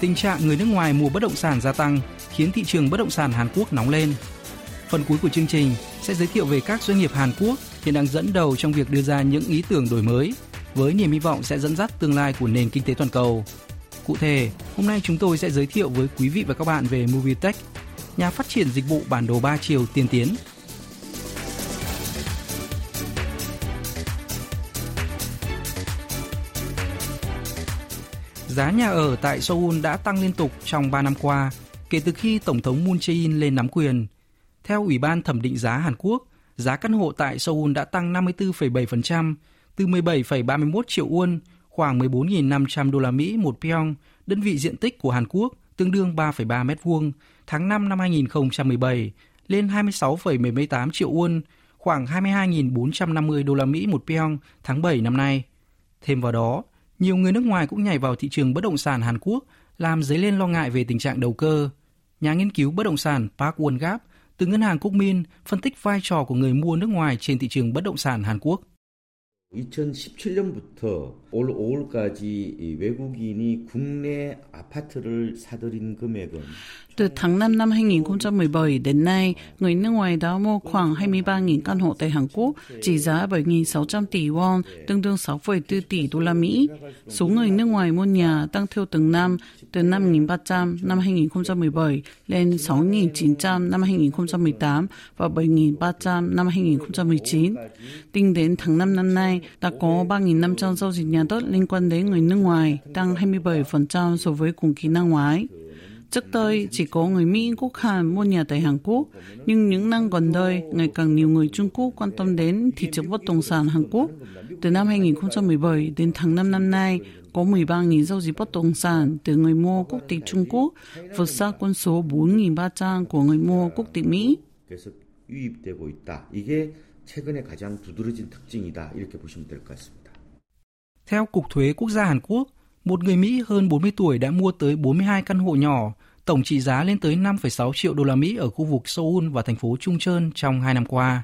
tình trạng người nước ngoài mua bất động sản gia tăng khiến thị trường bất động sản Hàn Quốc nóng lên. Phần cuối của chương trình sẽ giới thiệu về các doanh nghiệp Hàn Quốc hiện đang dẫn đầu trong việc đưa ra những ý tưởng đổi mới với niềm hy vọng sẽ dẫn dắt tương lai của nền kinh tế toàn cầu. Cụ thể, hôm nay chúng tôi sẽ giới thiệu với quý vị và các bạn về Movietech, nhà phát triển dịch vụ bản đồ 3 chiều tiên tiến Giá nhà ở tại Seoul đã tăng liên tục trong 3 năm qua kể từ khi Tổng thống Moon Jae-in lên nắm quyền. Theo Ủy ban thẩm định giá Hàn Quốc, giá căn hộ tại Seoul đã tăng 54,7%, từ 17,31 triệu won, khoảng 14.500 đô la Mỹ một pyong, đơn vị diện tích của Hàn Quốc tương đương 3,3 mét vuông, tháng 5 năm 2017 lên 26,78 triệu won, khoảng 22.450 đô la Mỹ một pyong tháng 7 năm nay. Thêm vào đó, nhiều người nước ngoài cũng nhảy vào thị trường bất động sản Hàn Quốc, làm dấy lên lo ngại về tình trạng đầu cơ. Nhà nghiên cứu bất động sản Park Won-gap từ ngân hàng Quốc Min phân tích vai trò của người mua nước ngoài trên thị trường bất động sản Hàn Quốc. 2017년부터 올 5월까지 외국인이 국내 아파트를 사들인 금액은 từ tháng 5 năm 2017 đến nay, người nước ngoài đã mua khoảng 23.000 căn hộ tại Hàn Quốc, trị giá 7.600 tỷ won, tương đương 6,4 tỷ đô la Mỹ. Số người nước ngoài mua nhà tăng theo từng năm, từ 5.300 năm 2017 lên 6.900 năm 2018 và 7.300 năm 2019. Tính đến tháng 5 năm nay, đã có 3.500 giao dịch nhà đất liên quan đến người nước ngoài, tăng 27% so với cùng kỳ năm ngoái. Trước đây chỉ có người Mỹ, Quốc Hàn mua nhà tại Hàn Quốc, nhưng những năm gần đây, ngày càng nhiều người Trung Quốc quan tâm đến thị trường bất động sản Hàn Quốc. Từ năm 2017 đến tháng 5 năm nay, có 13.000 giao dịch bất động sản từ người mua quốc tịch Trung Quốc, vượt xa con số 4.300 của người mua quốc tịch Mỹ. 유입되고 있다. 이게 최근에 가장 두드러진 특징이다. 이렇게 보시면 될 것 같습니다. Theo Cục Thuế Quốc gia Hàn Quốc, một người Mỹ hơn 40 tuổi đã mua tới 42 căn hộ nhỏ, tổng trị giá lên tới 5,6 triệu đô la Mỹ ở khu vực Seoul và thành phố Trung Trơn trong hai năm qua.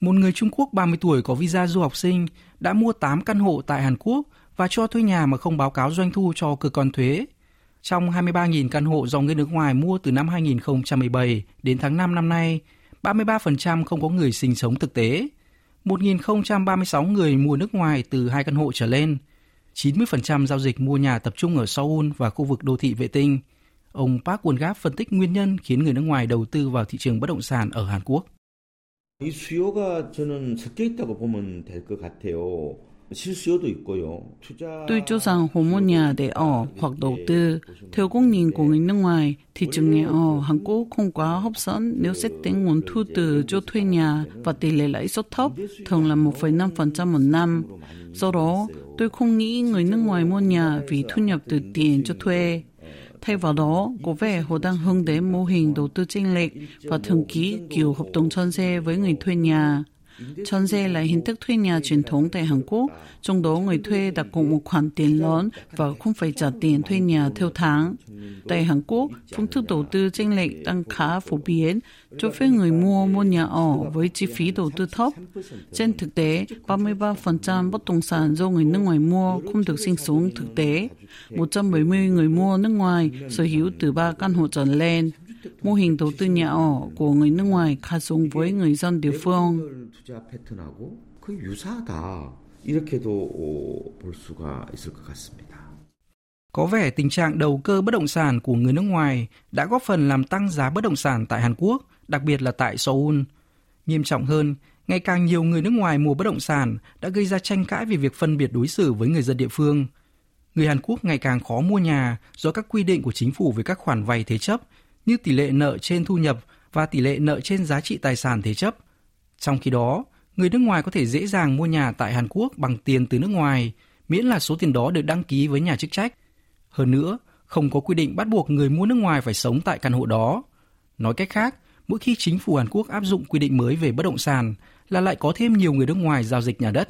Một người Trung Quốc 30 tuổi có visa du học sinh đã mua 8 căn hộ tại Hàn Quốc và cho thuê nhà mà không báo cáo doanh thu cho cơ quan thuế. Trong 23.000 căn hộ do người nước ngoài mua từ năm 2017 đến tháng 5 năm nay, 33% không có người sinh sống thực tế. 1.036 người mua nước ngoài từ hai căn hộ trở lên. 90% giao dịch mua nhà tập trung ở Seoul và khu vực đô thị vệ tinh. Ông Park Won-gap phân tích nguyên nhân khiến người nước ngoài đầu tư vào thị trường bất động sản ở Hàn Quốc. 이 수요가 저는 섞여 있다고 보면 될 것 같아요. Tôi cho rằng nhà để ở hoặc đầu tư, theo góc nhìn của người nước ngoài, thị trường nhà ở Hàn Quốc không quá hấp dẫn nếu xét tính nguồn thu từ cho thuê nhà và tỷ lệ lãi suất thấp, thường là 1,5% một năm. Do đó, tôi không nghĩ người nước ngoài mua nhà vì thu nhập từ tiền cho thuê. Thay vào đó, có vẻ họ đang hướng đến mô hình đầu tư chênh lệch và thường ký kiểu hợp đồng chân xe với người thuê nhà. Chonse là hình thức thuê nhà truyền thống tại Hàn Quốc, trong đó người thuê đặt cọc một khoản tiền lớn và không phải trả tiền thuê nhà theo tháng. Tại Hàn Quốc, phương thức đầu tư chênh lệch đang khá phổ biến, cho phép người mua mua nhà ở với chi phí đầu tư thấp. Trên thực tế, 33% bất động sản do người nước ngoài mua không được sinh sống thực tế. 170 người mua nước ngoài sở hữu từ 3 căn hộ trở lên mô hình đầu tư nhà ở của người nước ngoài khá giống với người dân địa phương. Có vẻ tình trạng đầu cơ bất động sản của người nước ngoài đã góp phần làm tăng giá bất động sản tại Hàn Quốc, đặc biệt là tại Seoul. Nghiêm trọng hơn, ngày càng nhiều người nước ngoài mua bất động sản đã gây ra tranh cãi về việc phân biệt đối xử với người dân địa phương. Người Hàn Quốc ngày càng khó mua nhà do các quy định của chính phủ về các khoản vay thế chấp như tỷ lệ nợ trên thu nhập và tỷ lệ nợ trên giá trị tài sản thế chấp. Trong khi đó, người nước ngoài có thể dễ dàng mua nhà tại Hàn Quốc bằng tiền từ nước ngoài, miễn là số tiền đó được đăng ký với nhà chức trách. Hơn nữa, không có quy định bắt buộc người mua nước ngoài phải sống tại căn hộ đó. Nói cách khác, mỗi khi chính phủ Hàn Quốc áp dụng quy định mới về bất động sản là lại có thêm nhiều người nước ngoài giao dịch nhà đất.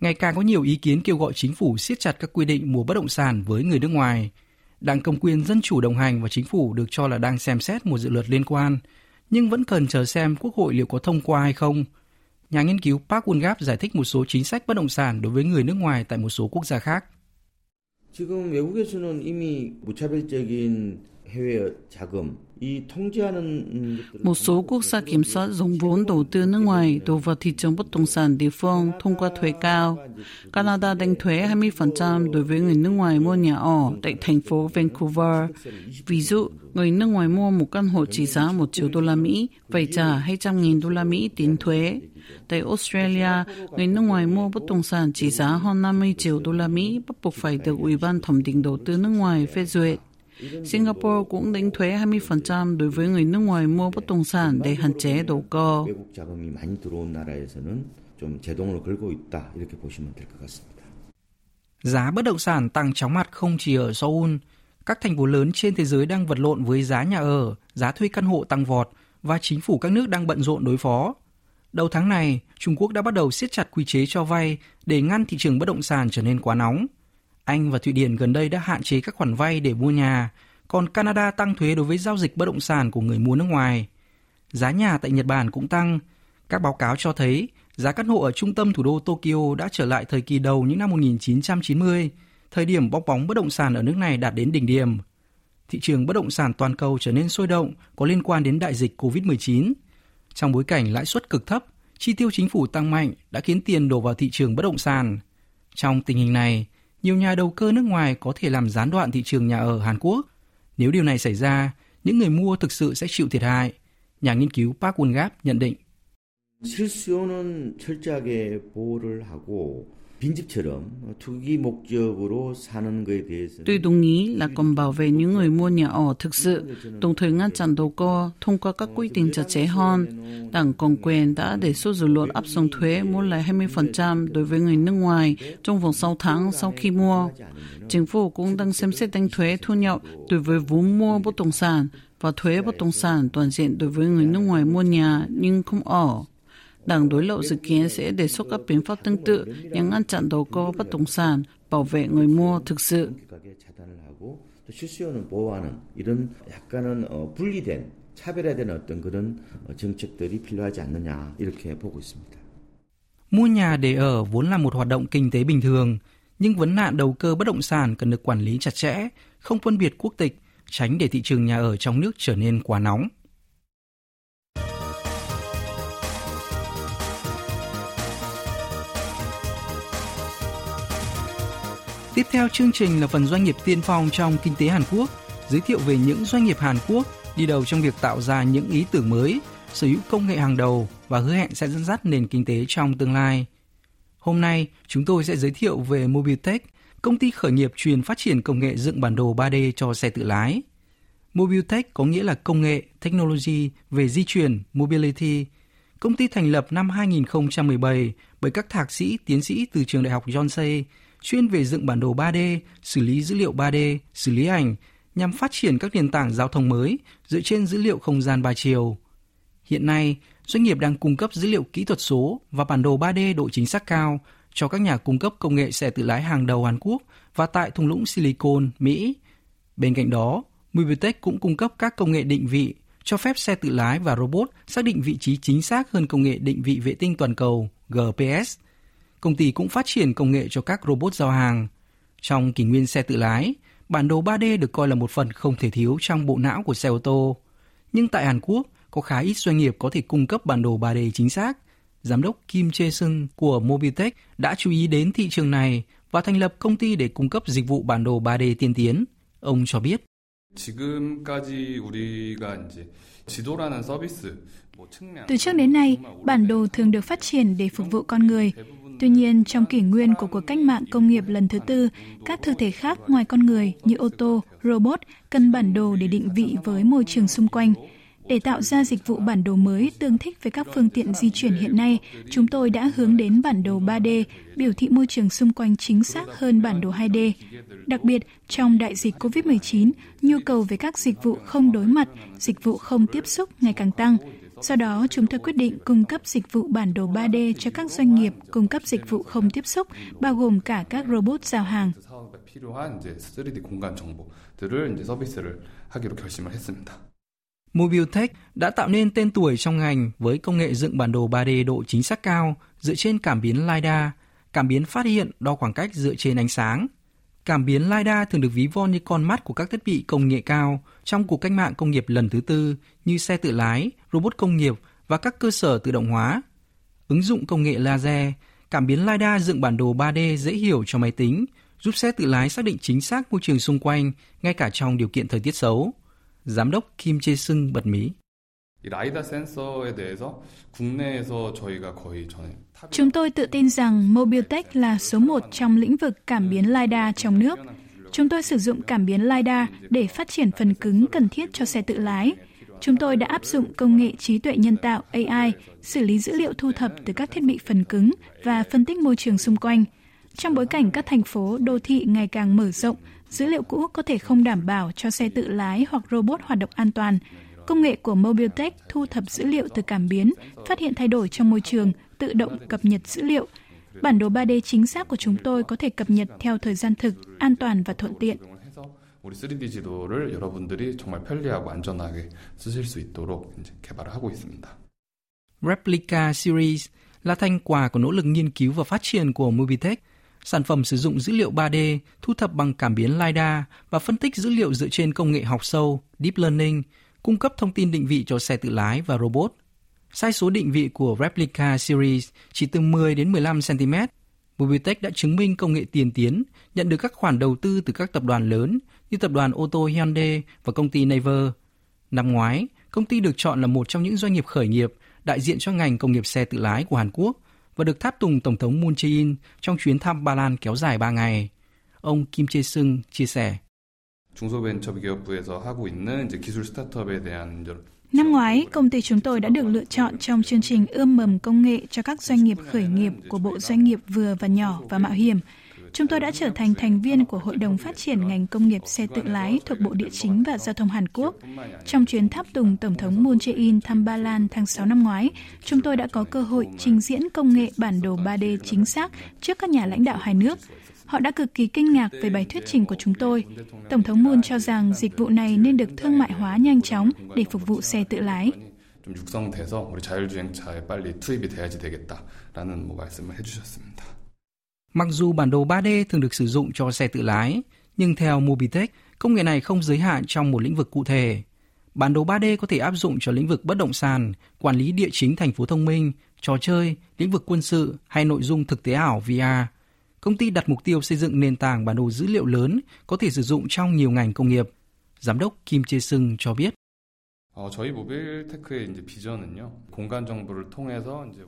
Ngày càng có nhiều ý kiến kêu gọi chính phủ siết chặt các quy định mua bất động sản với người nước ngoài. Đảng Cầm quyền Dân chủ đồng hành và chính phủ được cho là đang xem xét một dự luật liên quan, nhưng vẫn cần chờ xem Quốc hội liệu có thông qua hay không. Nhà nghiên cứu Park Won-gap giải thích một số chính sách bất động sản đối với người nước ngoài tại một số quốc gia khác. 지금 외국에서는 이미 무차별적인 해외 자금 một số quốc gia kiểm soát dùng vốn đầu tư nước ngoài đổ vào thị trường bất động sản địa phương thông qua thuế cao. Canada đánh thuế 20% đối với người nước ngoài mua nhà ở tại thành phố Vancouver. Ví dụ, người nước ngoài mua một căn hộ trị giá 1 triệu đô la Mỹ phải trả 200.000 đô la Mỹ tiền thuế. Tại Australia, người nước ngoài mua bất động sản trị giá hơn 50 triệu đô la Mỹ bắt buộc phải được Ủy ban thẩm định đầu tư nước ngoài phê duyệt. Singapore cũng đánh thuế 20% đối với người nước ngoài mua bất động sản để hạn chế đầu cơ. Giá bất động sản tăng chóng mặt không chỉ ở Seoul, các thành phố lớn trên thế giới đang vật lộn với giá nhà ở, giá thuê căn hộ tăng vọt và chính phủ các nước đang bận rộn đối phó. Đầu tháng này, Trung Quốc đã bắt đầu siết chặt quy chế cho vay để ngăn thị trường bất động sản trở nên quá nóng. Anh và Thụy Điển gần đây đã hạn chế các khoản vay để mua nhà, còn Canada tăng thuế đối với giao dịch bất động sản của người mua nước ngoài. Giá nhà tại Nhật Bản cũng tăng. Các báo cáo cho thấy giá căn hộ ở trung tâm thủ đô Tokyo đã trở lại thời kỳ đầu những năm 1990, thời điểm bong bóng bất động sản ở nước này đạt đến đỉnh điểm. Thị trường bất động sản toàn cầu trở nên sôi động có liên quan đến đại dịch COVID-19. Trong bối cảnh lãi suất cực thấp, chi tiêu chính phủ tăng mạnh đã khiến tiền đổ vào thị trường bất động sản. Trong tình hình này, nhiều nhà đầu cơ nước ngoài có thể làm gián đoạn thị trường nhà ở Hàn Quốc. Nếu điều này xảy ra, những người mua thực sự sẽ chịu thiệt hại. Nhà nghiên cứu Park Won-gap nhận định. 실수요는 철저하게 보호를 하고 Tôi đồng ý là còn bảo vệ những người mua nhà ở thực sự, đồng thời ngăn chặn đầu cơ thông qua các quy định chặt chẽ hơn. Đảng Cộng quyền đã đề xuất dự luật áp dụng thuế mua lại 20% đối với người nước ngoài trong vòng 6 tháng sau khi mua. Chính phủ cũng đang xem xét đánh thuế thu nhập đối với vốn mua bất động sản và thuế bất động sản toàn diện đối với người nước ngoài mua nhà nhưng không ở. Đảng đối lập dự kiến sẽ đề xuất các biện pháp tương tự nhằm ngăn chặn đầu cơ bất động sản, bảo vệ người mua thực sự. 실수요는 보호하는 이런 약간은 어, 분리된 차별화된 어떤 그런 정책들이 필요하지 않느냐 이렇게 보고 있습니다. Mua nhà để ở vốn là một hoạt động kinh tế bình thường, nhưng vấn nạn đầu cơ bất động sản cần được quản lý chặt chẽ, không phân biệt quốc tịch, tránh để thị trường nhà ở trong nước trở nên quá nóng. Tiếp theo chương trình là phần doanh nghiệp tiên phong trong kinh tế Hàn Quốc, giới thiệu về những doanh nghiệp Hàn Quốc đi đầu trong việc tạo ra những ý tưởng mới, sở hữu công nghệ hàng đầu và hứa hẹn sẽ dẫn dắt nền kinh tế trong tương lai. Hôm nay, chúng tôi sẽ giới thiệu về Mobiltech, công ty khởi nghiệp truyền phát triển công nghệ dựng bản đồ 3D cho xe tự lái. Mobiltech có nghĩa là công nghệ, technology về di chuyển, mobility. Công ty thành lập năm 2017 bởi các thạc sĩ, tiến sĩ từ trường đại học Yonsei chuyên về dựng bản đồ 3D, xử lý dữ liệu 3D, xử lý ảnh nhằm phát triển các nền tảng giao thông mới dựa trên dữ liệu không gian ba chiều. Hiện nay, doanh nghiệp đang cung cấp dữ liệu kỹ thuật số và bản đồ 3D độ chính xác cao cho các nhà cung cấp công nghệ xe tự lái hàng đầu Hàn Quốc và tại thung lũng Silicon, Mỹ. Bên cạnh đó, Mobitech cũng cung cấp các công nghệ định vị cho phép xe tự lái và robot xác định vị trí chính xác hơn công nghệ định vị vệ tinh toàn cầu GPS công ty cũng phát triển công nghệ cho các robot giao hàng. Trong kỷ nguyên xe tự lái, bản đồ 3D được coi là một phần không thể thiếu trong bộ não của xe ô tô. Nhưng tại Hàn Quốc, có khá ít doanh nghiệp có thể cung cấp bản đồ 3D chính xác. Giám đốc Kim Jae-sung của Mobitech đã chú ý đến thị trường này và thành lập công ty để cung cấp dịch vụ bản đồ 3D tiên tiến. Ông cho biết. Từ trước đến nay, bản đồ thường được phát triển để phục vụ con người, Tuy nhiên, trong kỷ nguyên của cuộc cách mạng công nghiệp lần thứ tư, các thực thể khác ngoài con người như ô tô, robot cần bản đồ để định vị với môi trường xung quanh. Để tạo ra dịch vụ bản đồ mới tương thích với các phương tiện di chuyển hiện nay, chúng tôi đã hướng đến bản đồ 3D, biểu thị môi trường xung quanh chính xác hơn bản đồ 2D. Đặc biệt, trong đại dịch COVID-19, nhu cầu về các dịch vụ không đối mặt, dịch vụ không tiếp xúc ngày càng tăng. Do đó, chúng tôi quyết định cung cấp dịch vụ bản đồ 3D cho các doanh nghiệp cung cấp dịch vụ không tiếp xúc, bao gồm cả các robot giao hàng. Mobiltech đã tạo nên tên tuổi trong ngành với công nghệ dựng bản đồ 3D độ chính xác cao dựa trên cảm biến LiDAR, cảm biến phát hiện đo khoảng cách dựa trên ánh sáng. Cảm biến LiDAR thường được ví von như con mắt của các thiết bị công nghệ cao trong cuộc cách mạng công nghiệp lần thứ tư như xe tự lái, robot công nghiệp và các cơ sở tự động hóa. Ứng dụng công nghệ laser, cảm biến LiDAR dựng bản đồ 3D dễ hiểu cho máy tính, giúp xe tự lái xác định chính xác môi trường xung quanh ngay cả trong điều kiện thời tiết xấu. Giám đốc Kim Jae Sung bật mí. Chúng tôi tự tin rằng Mobiltech là số một trong lĩnh vực cảm biến LiDAR trong nước. Chúng tôi sử dụng cảm biến LiDAR để phát triển phần cứng cần thiết cho xe tự lái. Chúng tôi đã áp dụng công nghệ trí tuệ nhân tạo AI, xử lý dữ liệu thu thập từ các thiết bị phần cứng và phân tích môi trường xung quanh. Trong bối cảnh các thành phố, đô thị ngày càng mở rộng, dữ liệu cũ có thể không đảm bảo cho xe tự lái hoặc robot hoạt động an toàn. Công nghệ của Mobiltech thu thập dữ liệu từ cảm biến, phát hiện thay đổi trong môi trường, tự động cập nhật dữ liệu. Bản đồ 3D chính xác của chúng tôi có thể cập nhật theo thời gian thực, an toàn và thuận tiện. 우리 3D 지도를 여러분들이 정말 편리하고 안전하게 쓰실 수 있도록 이제 개발을 하고 있습니다. Replica Series là thành quả của nỗ lực nghiên cứu và phát triển của Mobitech Sản phẩm sử dụng dữ liệu 3D thu thập bằng cảm biến LiDAR và phân tích dữ liệu dựa trên công nghệ học sâu, Deep Learning, cung cấp thông tin định vị cho xe tự lái và robot. Sai số định vị của Replica Series chỉ từ 10 đến 15 cm. Mobitech đã chứng minh công nghệ tiên tiến, nhận được các khoản đầu tư từ các tập đoàn lớn như tập đoàn ô tô Hyundai và công ty Naver. Năm ngoái, công ty được chọn là một trong những doanh nghiệp khởi nghiệp đại diện cho ngành công nghiệp xe tự lái của Hàn Quốc và được tháp tùng Tổng thống Moon Jae-in trong chuyến thăm Ba Lan kéo dài 3 ngày. Ông Kim Jae-sung chia sẻ. Năm ngoái, công ty chúng tôi đã được lựa chọn trong chương trình ươm mầm công nghệ cho các doanh nghiệp khởi nghiệp của Bộ Doanh nghiệp vừa và nhỏ và mạo hiểm – Chúng tôi đã trở thành thành viên của Hội đồng Phát triển ngành công nghiệp xe tự lái thuộc Bộ Địa chính và Giao thông Hàn Quốc. Trong chuyến tháp tùng Tổng thống Moon Jae-in thăm Ba Lan tháng 6 năm ngoái, chúng tôi đã có cơ hội trình diễn công nghệ bản đồ 3D chính xác trước các nhà lãnh đạo hai nước. Họ đã cực kỳ kinh ngạc về bài thuyết trình của chúng tôi. Tổng thống Moon cho rằng dịch vụ này nên được thương mại hóa nhanh chóng để phục vụ xe tự lái. 좀 육성돼서 우리 자율주행차에 빨리 투입이 돼야지 되겠다라는 뭐 말씀을 해주셨습니다. Mặc dù bản đồ 3D thường được sử dụng cho xe tự lái, nhưng theo Mobitech, công nghệ này không giới hạn trong một lĩnh vực cụ thể. Bản đồ 3D có thể áp dụng cho lĩnh vực bất động sản, quản lý địa chính thành phố thông minh, trò chơi, lĩnh vực quân sự hay nội dung thực tế ảo VR. Công ty đặt mục tiêu xây dựng nền tảng bản đồ dữ liệu lớn có thể sử dụng trong nhiều ngành công nghiệp. Giám đốc Kim Chê Sung cho biết.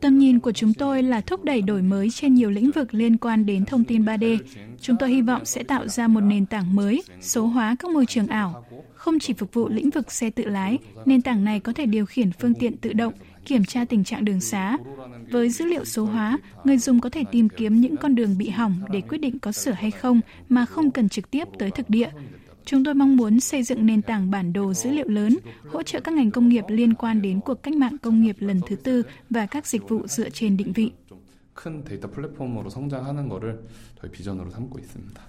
Tầm nhìn của chúng tôi là thúc đẩy đổi mới trên nhiều lĩnh vực liên quan đến thông tin 3D. Chúng tôi hy vọng sẽ tạo ra một nền tảng mới, số hóa các môi trường ảo. Không chỉ phục vụ lĩnh vực xe tự lái, nền tảng này có thể điều khiển phương tiện tự động, kiểm tra tình trạng đường xá. Với dữ liệu số hóa, người dùng có thể tìm kiếm những con đường bị hỏng để quyết định có sửa hay không mà không cần trực tiếp tới thực địa. Chúng tôi mong muốn xây dựng nền tảng bản đồ dữ liệu lớn, hỗ trợ các ngành công nghiệp liên quan đến cuộc cách mạng công nghiệp lần thứ tư và các dịch vụ dựa trên định vị. 큰 데이터 플랫폼으로 성장하는 거를 저희 비전으로 삼고 있습니다.